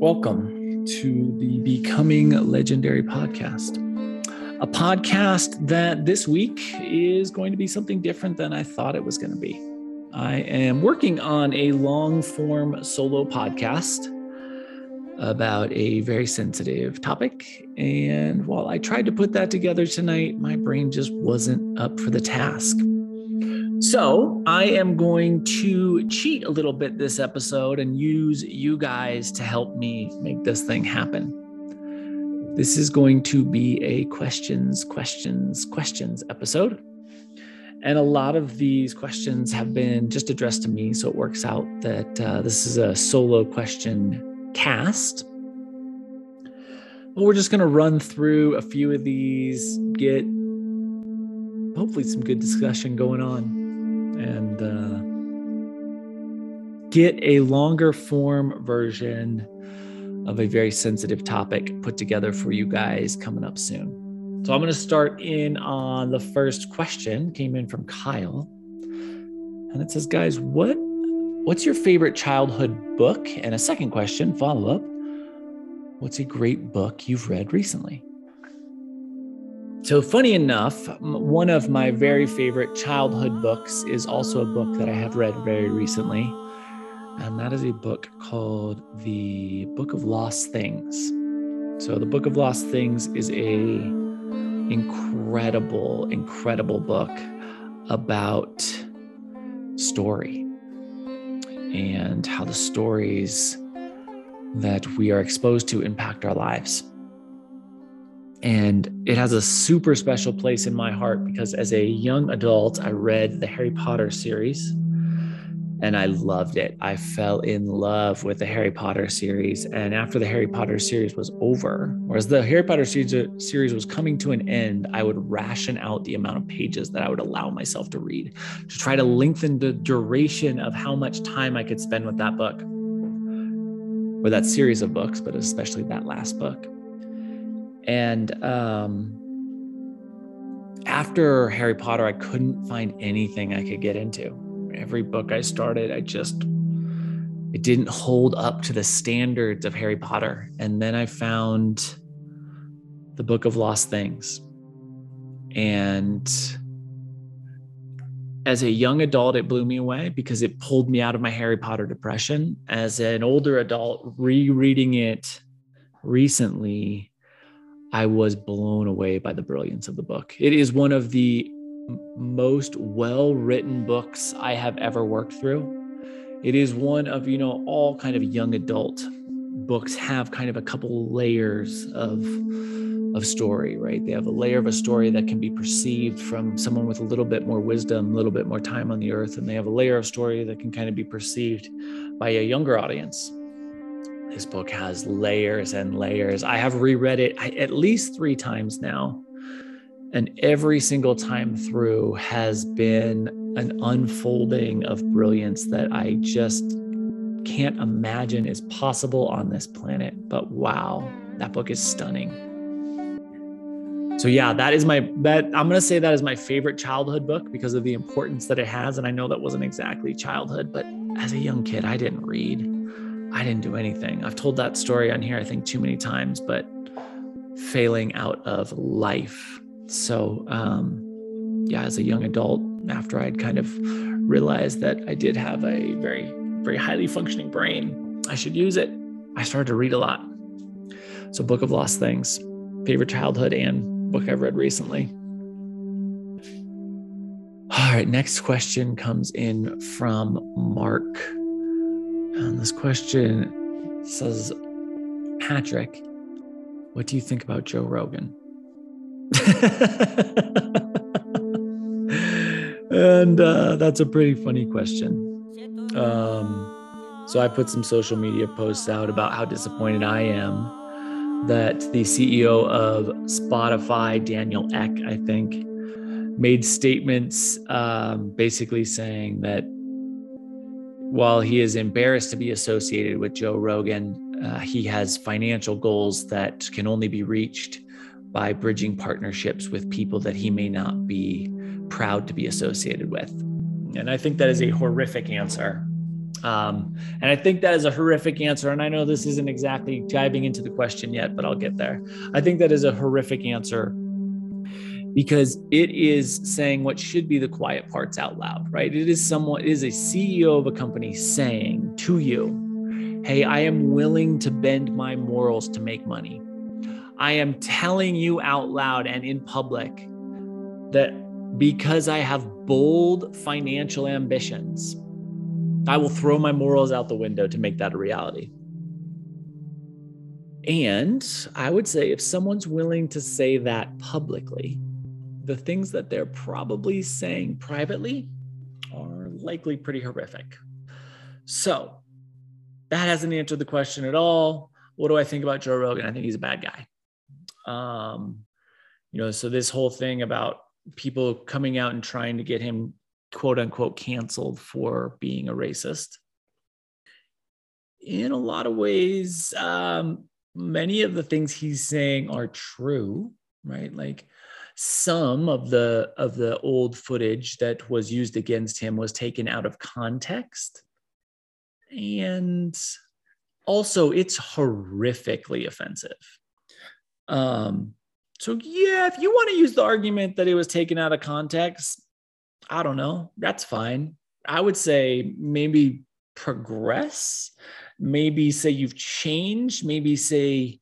Welcome to the Becoming Legendary podcast, a podcast that this week is going to be something different than I thought it was going to be. I am working on a long form solo podcast about a very sensitive topic. And while I tried to put that together tonight, my brain just wasn't up for the task. So, I am going to cheat a little bit this episode and use you guys to help me make this thing happen. This is going to be a questions, questions, questions episode. And a lot of these questions have been just addressed to me. So it works out that uh, this is a solo question cast. But we're just going to run through a few of these, get hopefully some good discussion going on and uh, get a longer form version of a very sensitive topic put together for you guys coming up soon. So I'm going to start in on the first question came in from Kyle. And it says, guys, what what's your favorite childhood book? And a second question, follow up. What's a great book you've read recently? So, funny enough, one of my very favorite childhood books is also a book that I have read very recently. And that is a book called The Book of Lost Things. So, The Book of Lost Things is a incredible, incredible book about story and how the stories that we are exposed to impact our lives. And it has a super special place in my heart because as a young adult, I read the Harry Potter series and I loved it. I fell in love with the Harry Potter series. And after the Harry Potter series was over, or as the Harry Potter series was coming to an end, I would ration out the amount of pages that I would allow myself to read to try to lengthen the duration of how much time I could spend with that book or that series of books, but especially that last book. And um, after Harry Potter, I couldn't find anything I could get into. Every book I started, I just it didn't hold up to the standards of Harry Potter. And then I found the Book of Lost Things. And as a young adult, it blew me away because it pulled me out of my Harry Potter depression. As an older adult, rereading it recently, I was blown away by the brilliance of the book. It is one of the most well written books I have ever worked through. It is one of, you know, all kind of young adult books have kind of a couple layers of of story, right? They have a layer of a story that can be perceived from someone with a little bit more wisdom, a little bit more time on the earth, and they have a layer of story that can kind of be perceived by a younger audience. This book has layers and layers. I have reread it at least three times now. And every single time through has been an unfolding of brilliance that I just can't imagine is possible on this planet. But wow, that book is stunning. So yeah, that is my that I'm gonna say that is my favorite childhood book because of the importance that it has. And I know that wasn't exactly childhood, but as a young kid, I didn't read. I didn't do anything. I've told that story on here, I think, too many times, but failing out of life. So, um, yeah, as a young adult, after I'd kind of realized that I did have a very, very highly functioning brain, I should use it. I started to read a lot. So, Book of Lost Things, favorite childhood and book I've read recently. All right, next question comes in from Mark. And this question says, Patrick, what do you think about Joe Rogan? and uh, that's a pretty funny question. Um, so I put some social media posts out about how disappointed I am that the CEO of Spotify, Daniel Ek, I think, made statements um, basically saying that while he is embarrassed to be associated with Joe Rogan, uh, he has financial goals that can only be reached by bridging partnerships with people that he may not be proud to be associated with. And I think that is a horrific answer. Um, and I think that is a horrific answer. And I know this isn't exactly diving into the question yet, but I'll get there. I think that is a horrific answer because it is saying what should be the quiet parts out loud, right? It is someone, it is a CEO of a company saying to you, Hey, I am willing to bend my morals to make money. I am telling you out loud and in public that because I have bold financial ambitions, I will throw my morals out the window to make that a reality. And I would say if someone's willing to say that publicly, the things that they're probably saying privately are likely pretty horrific. So that hasn't answered the question at all. What do I think about Joe Rogan? I think he's a bad guy. Um, you know, so this whole thing about people coming out and trying to get him quote unquote canceled for being a racist. In a lot of ways, um, many of the things he's saying are true, right? Like some of the of the old footage that was used against him was taken out of context, and also it's horrifically offensive. Um, so yeah, if you want to use the argument that it was taken out of context, I don't know. That's fine. I would say maybe progress, maybe say you've changed, maybe say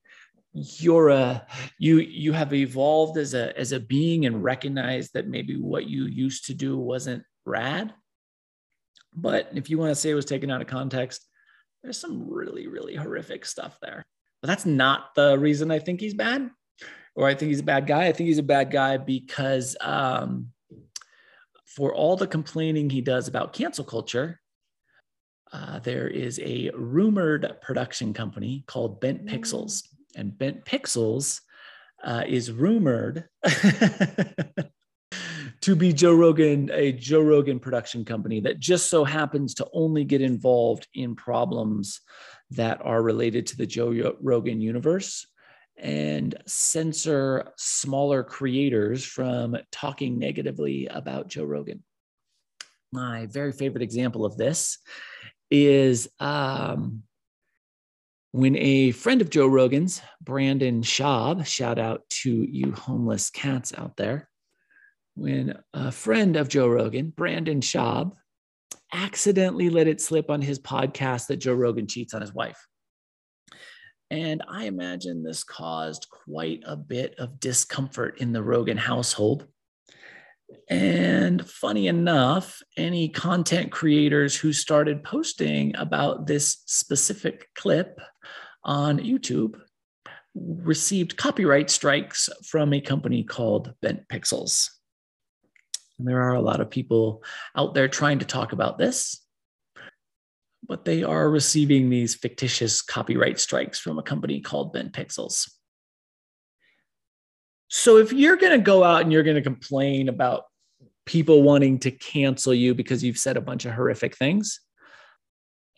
you're a you you have evolved as a as a being and recognized that maybe what you used to do wasn't rad. But if you want to say it was taken out of context, there's some really really horrific stuff there. But that's not the reason I think he's bad or I think he's a bad guy. I think he's a bad guy because um, for all the complaining he does about cancel culture, uh, there is a rumored production company called Bent Pixels. And Bent Pixels uh, is rumored to be Joe Rogan, a Joe Rogan production company that just so happens to only get involved in problems that are related to the Joe Rogan universe and censor smaller creators from talking negatively about Joe Rogan. My very favorite example of this is um, when a friend of Joe Rogan's, Brandon Schaub, shout out to you homeless cats out there, when a friend of Joe Rogan, Brandon Schaub, accidentally let it slip on his podcast that Joe Rogan cheats on his wife. And I imagine this caused quite a bit of discomfort in the Rogan household. And funny enough, any content creators who started posting about this specific clip on YouTube received copyright strikes from a company called Bent Pixels. And there are a lot of people out there trying to talk about this but they are receiving these fictitious copyright strikes from a company called Bent Pixels. So if you're going to go out and you're going to complain about people wanting to cancel you because you've said a bunch of horrific things,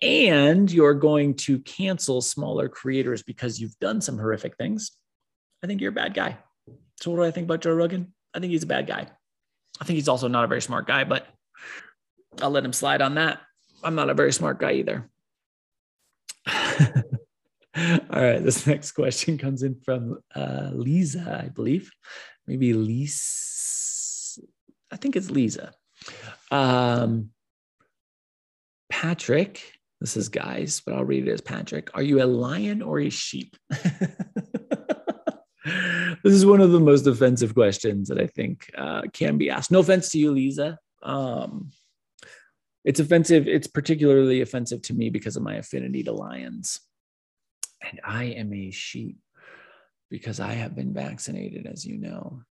and you're going to cancel smaller creators because you've done some horrific things, I think you're a bad guy. So what do I think about Joe Rogan? I think he's a bad guy. I think he's also not a very smart guy, but I'll let him slide on that. I'm not a very smart guy either. All right, this next question comes in from uh, Lisa, I believe. Maybe Lisa. I think it's Lisa. Um, Patrick, this is guys, but I'll read it as Patrick. Are you a lion or a sheep? this is one of the most offensive questions that I think uh, can be asked. No offense to you, Lisa. Um, it's offensive. It's particularly offensive to me because of my affinity to lions. And I am a sheep because I have been vaccinated, as you know.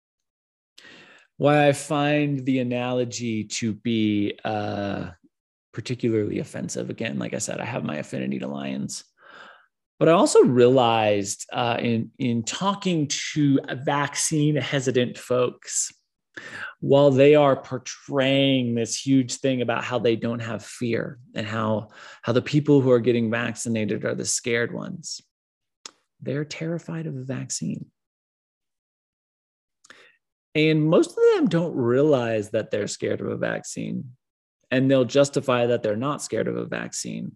Why I find the analogy to be uh, particularly offensive, again, like I said, I have my affinity to lions. But I also realized uh, in, in talking to vaccine hesitant folks, while they are portraying this huge thing about how they don't have fear and how how the people who are getting vaccinated are the scared ones they're terrified of the vaccine and most of them don't realize that they're scared of a vaccine and they'll justify that they're not scared of a vaccine,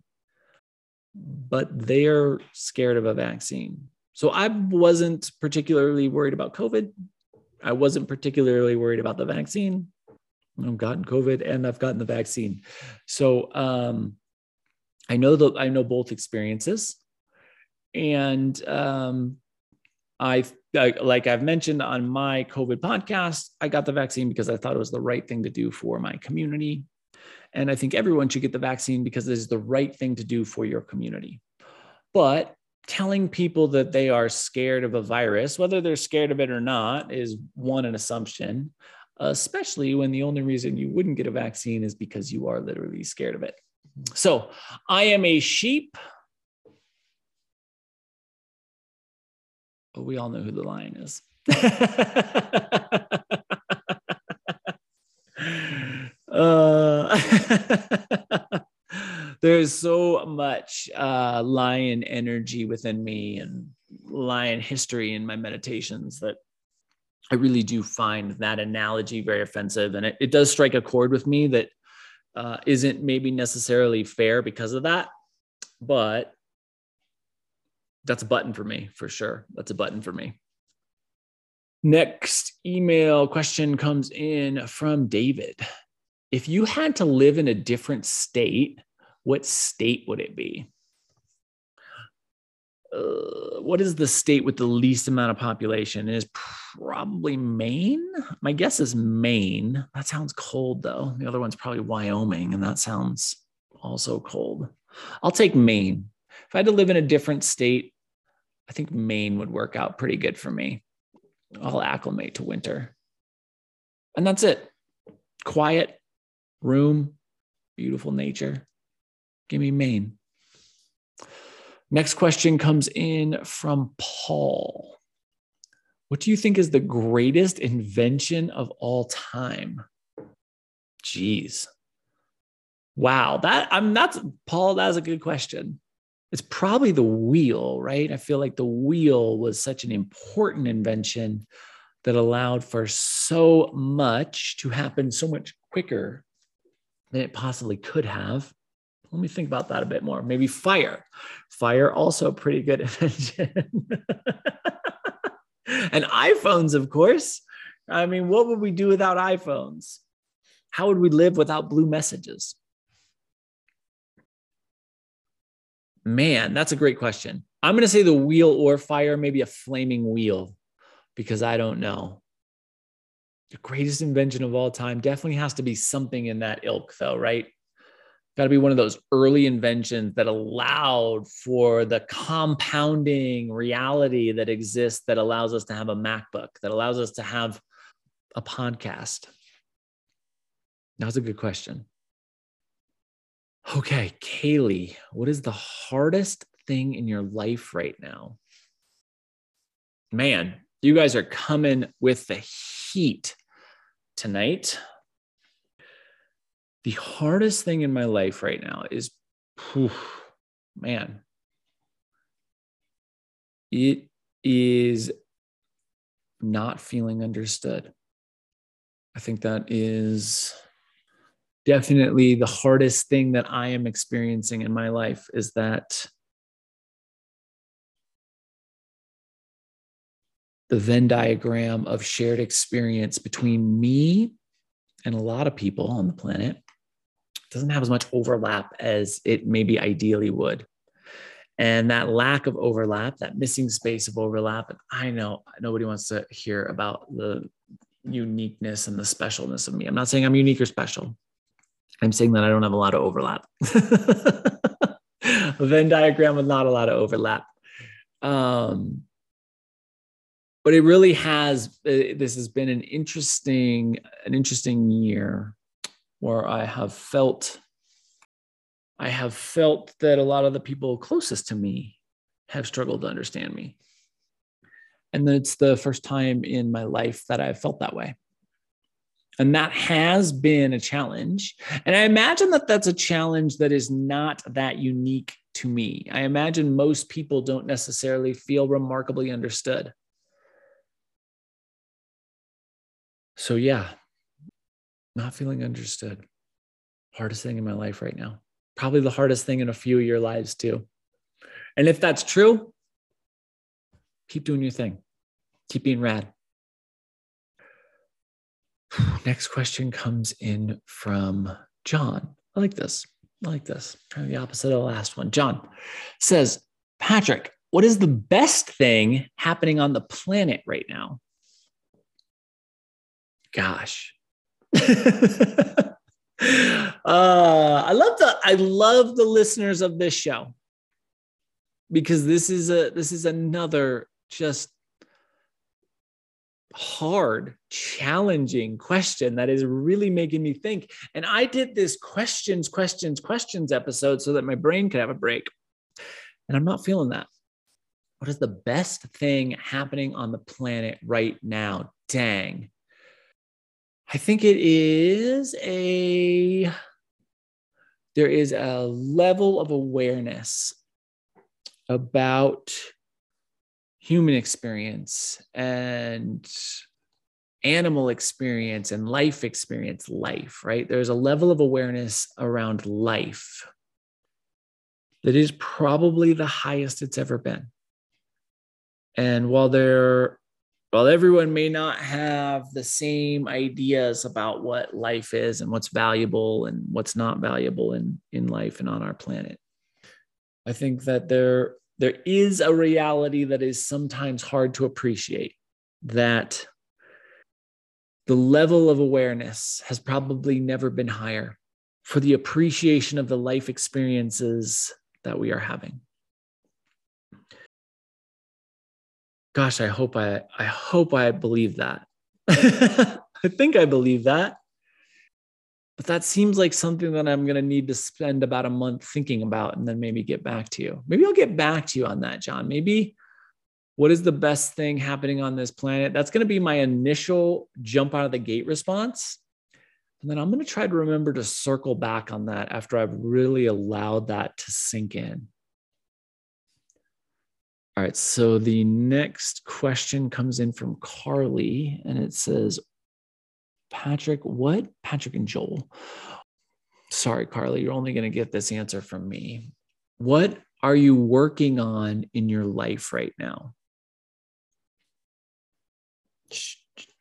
but they're scared of a vaccine. So I wasn't particularly worried about COVID. I wasn't particularly worried about the vaccine. I've gotten COVID and I've gotten the vaccine. So um, I know that I know both experiences. And um, I, like I've mentioned on my COVID podcast, I got the vaccine because I thought it was the right thing to do for my community. And I think everyone should get the vaccine because it is the right thing to do for your community. But telling people that they are scared of a virus, whether they're scared of it or not, is one, an assumption, especially when the only reason you wouldn't get a vaccine is because you are literally scared of it. So I am a sheep. But we all know who the lion is. uh, there's so much uh, lion energy within me and lion history in my meditations that I really do find that analogy very offensive. And it, it does strike a chord with me that uh, not maybe necessarily fair because of that. But that's a button for me for sure. That's a button for me. Next email question comes in from David. If you had to live in a different state, what state would it be? Uh, what is the state with the least amount of population? It is probably Maine. My guess is Maine. That sounds cold though. The other one's probably Wyoming, and that sounds also cold. I'll take Maine. If I had to live in a different state, I think Maine would work out pretty good for me. I'll acclimate to winter. And that's it. Quiet room, beautiful nature. Give me Maine. Next question comes in from Paul. What do you think is the greatest invention of all time? Jeez. Wow, that I'm that's Paul, that's a good question. It's probably the wheel, right? I feel like the wheel was such an important invention that allowed for so much to happen so much quicker than it possibly could have. Let me think about that a bit more. Maybe fire. Fire also pretty good invention. and iPhones, of course. I mean, what would we do without iPhones? How would we live without blue messages? Man, that's a great question. I'm going to say the wheel or fire, maybe a flaming wheel, because I don't know. The greatest invention of all time definitely has to be something in that ilk, though, right? Got to be one of those early inventions that allowed for the compounding reality that exists that allows us to have a MacBook, that allows us to have a podcast? That was a good question. Okay, Kaylee, what is the hardest thing in your life right now? Man, you guys are coming with the heat tonight the hardest thing in my life right now is, whew, man, it is not feeling understood. I think that is definitely the hardest thing that I am experiencing in my life is that the Venn diagram of shared experience between me and a lot of people on the planet doesn't have as much overlap as it maybe ideally would. And that lack of overlap, that missing space of overlap, I know nobody wants to hear about the uniqueness and the specialness of me. I'm not saying I'm unique or special. I'm saying that I don't have a lot of overlap. a Venn diagram with not a lot of overlap. Um, but it really has. Uh, this has been an interesting, an interesting year where I have felt I have felt that a lot of the people closest to me have struggled to understand me. And it's the first time in my life that I've felt that way. And that has been a challenge. And I imagine that that's a challenge that is not that unique to me. I imagine most people don't necessarily feel remarkably understood. So, yeah, not feeling understood. hardest thing in my life right now. Probably the hardest thing in a few of your lives, too. And if that's true, keep doing your thing, keep being rad. Next question comes in from John. I like this. I like this. Kind of the opposite of the last one. John says, Patrick, what is the best thing happening on the planet right now? Gosh. uh, I love the I love the listeners of this show because this is a this is another just hard, challenging question that is really making me think. And I did this questions, questions, questions episode so that my brain could have a break. And I'm not feeling that. What is the best thing happening on the planet right now? Dang. I think it is a, there is a level of awareness about human experience and animal experience and life experience life right? There's a level of awareness around life that is probably the highest it's ever been. And while there while everyone may not have the same ideas about what life is and what's valuable and what's not valuable in in life and on our planet i think that there there is a reality that is sometimes hard to appreciate that the level of awareness has probably never been higher for the appreciation of the life experiences that we are having. Gosh, I hope I I hope I believe that. I think I believe that. But that seems like something that I'm going to need to spend about a month thinking about and then maybe get back to you. Maybe I'll get back to you on that, John. Maybe what is the best thing happening on this planet? That's going to be my initial jump out of the gate response. And then I'm going to try to remember to circle back on that after I've really allowed that to sink in. All right. So the next question comes in from Carly and it says, Patrick, what? Patrick and Joel. Sorry, Carly, you're only going to get this answer from me. What are you working on in your life right now?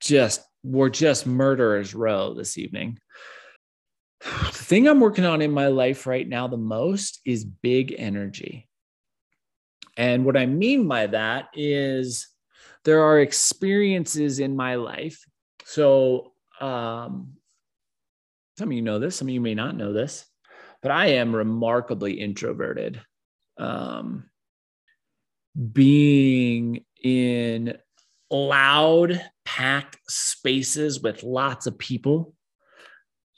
Just, we're just murderers row this evening. The thing I'm working on in my life right now the most is big energy. And what I mean by that is there are experiences in my life. So um, some of you know this, some of you may not know this, but I am remarkably introverted. Um, being in loud, packed spaces with lots of people,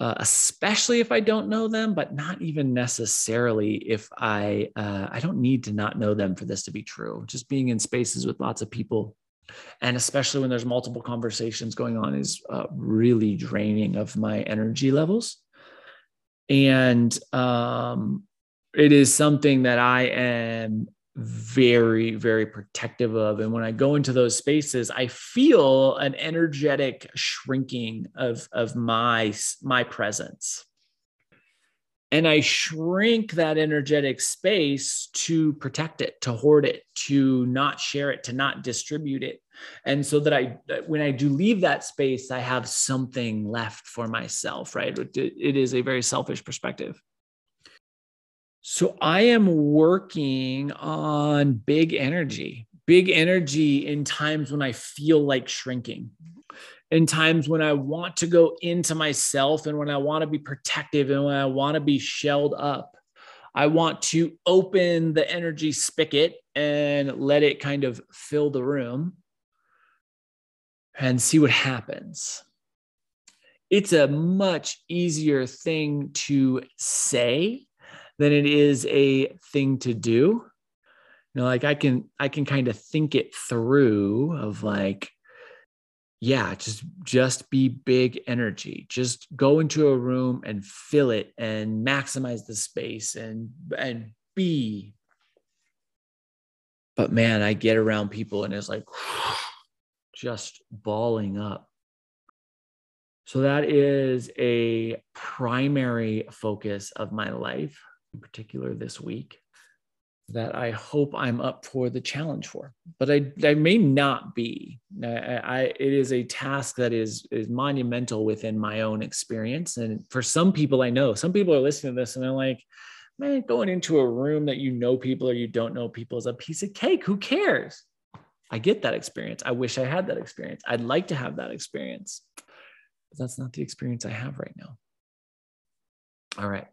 uh, especially if I don't know them, but not even necessarily if I uh, I don't need to not know them for this to be true. Just being in spaces with lots of people and especially when there's multiple conversations going on is uh, really draining of my energy levels and um, it is something that i am very very protective of and when i go into those spaces i feel an energetic shrinking of of my my presence and I shrink that energetic space to protect it, to hoard it, to not share it, to not distribute it. And so that I, when I do leave that space, I have something left for myself, right? It is a very selfish perspective. So I am working on big energy, big energy in times when I feel like shrinking in times when I want to go into myself and when I want to be protective and when I want to be shelled up. I want to open the energy spigot and let it kind of fill the room and see what happens. It's a much easier thing to say than it is a thing to do. You know, like I can I can kind of think it through of like yeah just just be big energy. Just go into a room and fill it and maximize the space and and be. But man i get around people and it's like just balling up. So that is a primary focus of my life, in particular this week, that I hope I'm up for the challenge for. But I, I may not be. I, I, it is a task that is is monumental within my own experience, and for some people I know, some people are listening to this and they're like, "Man, going into a room that you know people or you don't know people is a piece of cake. Who cares?" I get that experience. I wish I had that experience. I'd like to have that experience but that's not the experience I have right now. All right,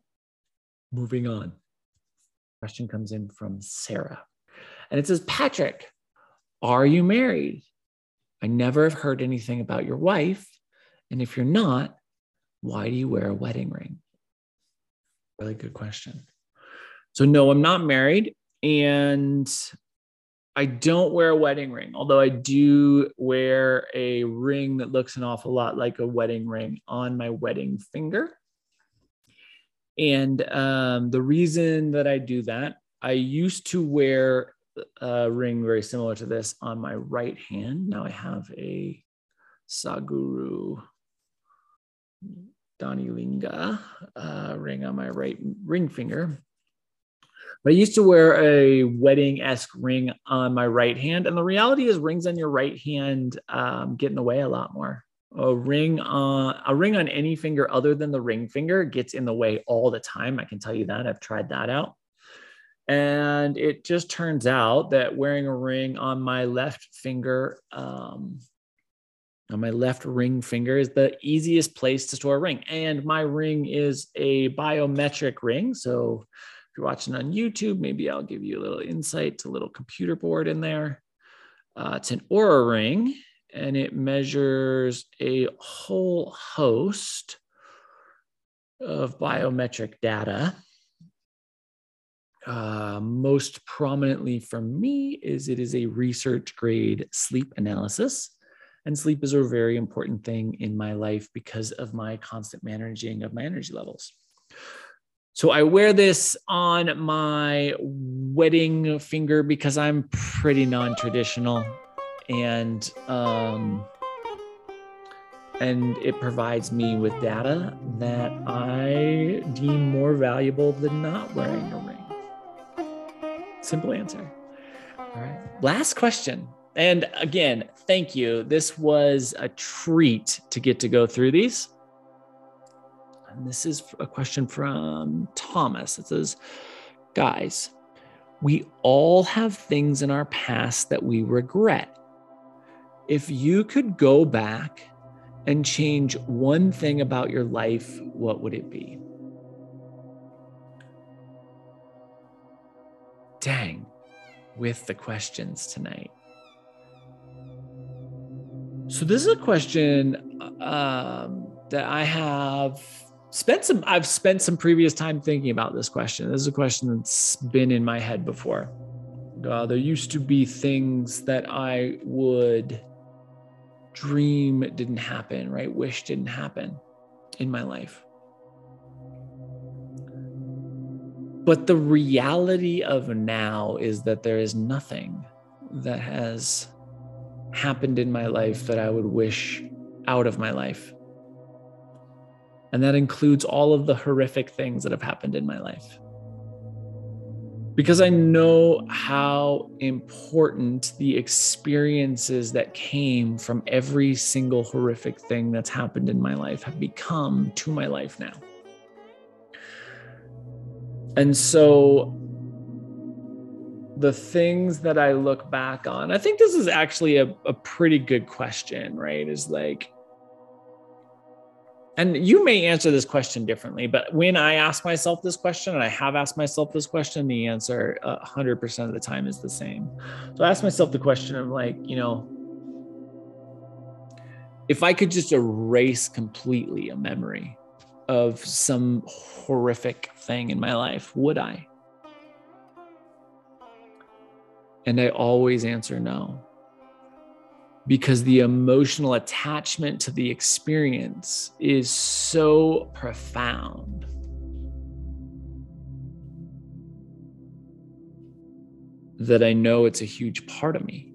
moving on. Question comes in from Sarah, and it says, Patrick, are you married? I never have heard anything about your wife. And if you're not, why do you wear a wedding ring? Really good question. So, no, I'm not married. And I don't wear a wedding ring, although I do wear a ring that looks an awful lot like a wedding ring on my wedding finger. And um, the reason that I do that, I used to wear a ring very similar to this on my right hand. Now I have a Sadhguru Dhyanalinga uh, ring on my right ring finger. But I used to wear a wedding esque ring on my right hand. And the reality is, rings on your right hand um, get in the way a lot more. A ring on a ring on any finger other than the ring finger gets in the way all the time. I can tell you that. I've tried that out. And it just turns out that wearing a ring on my left finger, um, on my left ring finger, is the easiest place to store a ring. And my ring is a biometric ring. So if you're watching on YouTube, maybe I'll give you a little insight to a little computer board in there. Uh, it's an Oura ring and it measures a whole host of biometric data. Uh, most prominently for me is it is a research grade sleep analysis. And sleep is a very important thing in my life because of my constant managing of my energy levels. So I wear this on my wedding finger because I'm pretty non-traditional and um and it provides me with data that I deem more valuable than not wearing a ring. Simple answer. All right. Last question. And again, thank you. This was a treat to get to go through these. And this is a question from Thomas. It says, Guys, we all have things in our past that we regret. If you could go back and change one thing about your life, what would it be? Dang, with the questions tonight. So, this is a question um, that I have spent some i've spent some previous time thinking about this question this is a question that's been in my head before uh, there used to be things that i would dream didn't happen right? Wish didn't happen in my life. But the reality of now is that there is nothing that has happened in my life that i would wish out of my life. And that includes all of the horrific things that have happened in my life. Because I know how important the experiences that came from every single horrific thing that's happened in my life have become to my life now. And so the things that I look back on, I think this is actually a, a pretty good question, right? Is like, and you may answer this question differently, but when I ask myself this question, and I have asked myself this question, the answer 100% of the time is the same. So I ask myself the question of like, you know, if I could just erase completely a memory of some horrific thing in my life, would I? And I always answer no because the emotional attachment to the experience is so profound. That I know it's a huge part of me.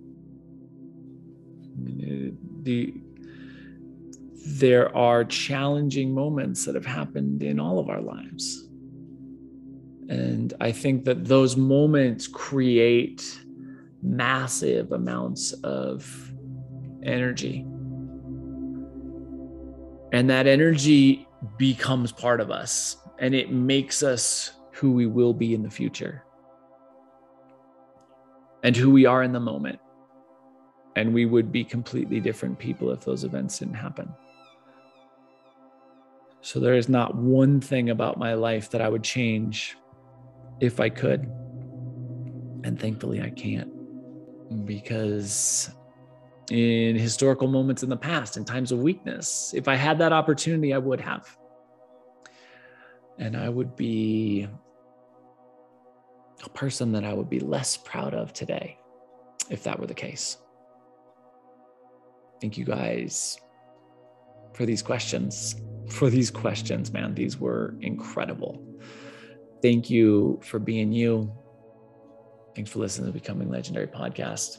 The there are challenging moments that have happened in all of our lives. And I think that those moments create massive amounts of energy. And that energy becomes part of us and it makes us who we will be in the future and who we are in the moment. And we would be completely different people if those events didn't happen. So there is not one thing about my life that I would change if I could. And thankfully, I can't because in historical moments in the past, in times of weakness, if I had that opportunity, I would have. And I would be a person that I would be less proud of today if that were the case. Thank you guys for these questions for these questions, man. These were incredible. Thank you for being you. Thanks for listening to the Becoming Legendary podcast.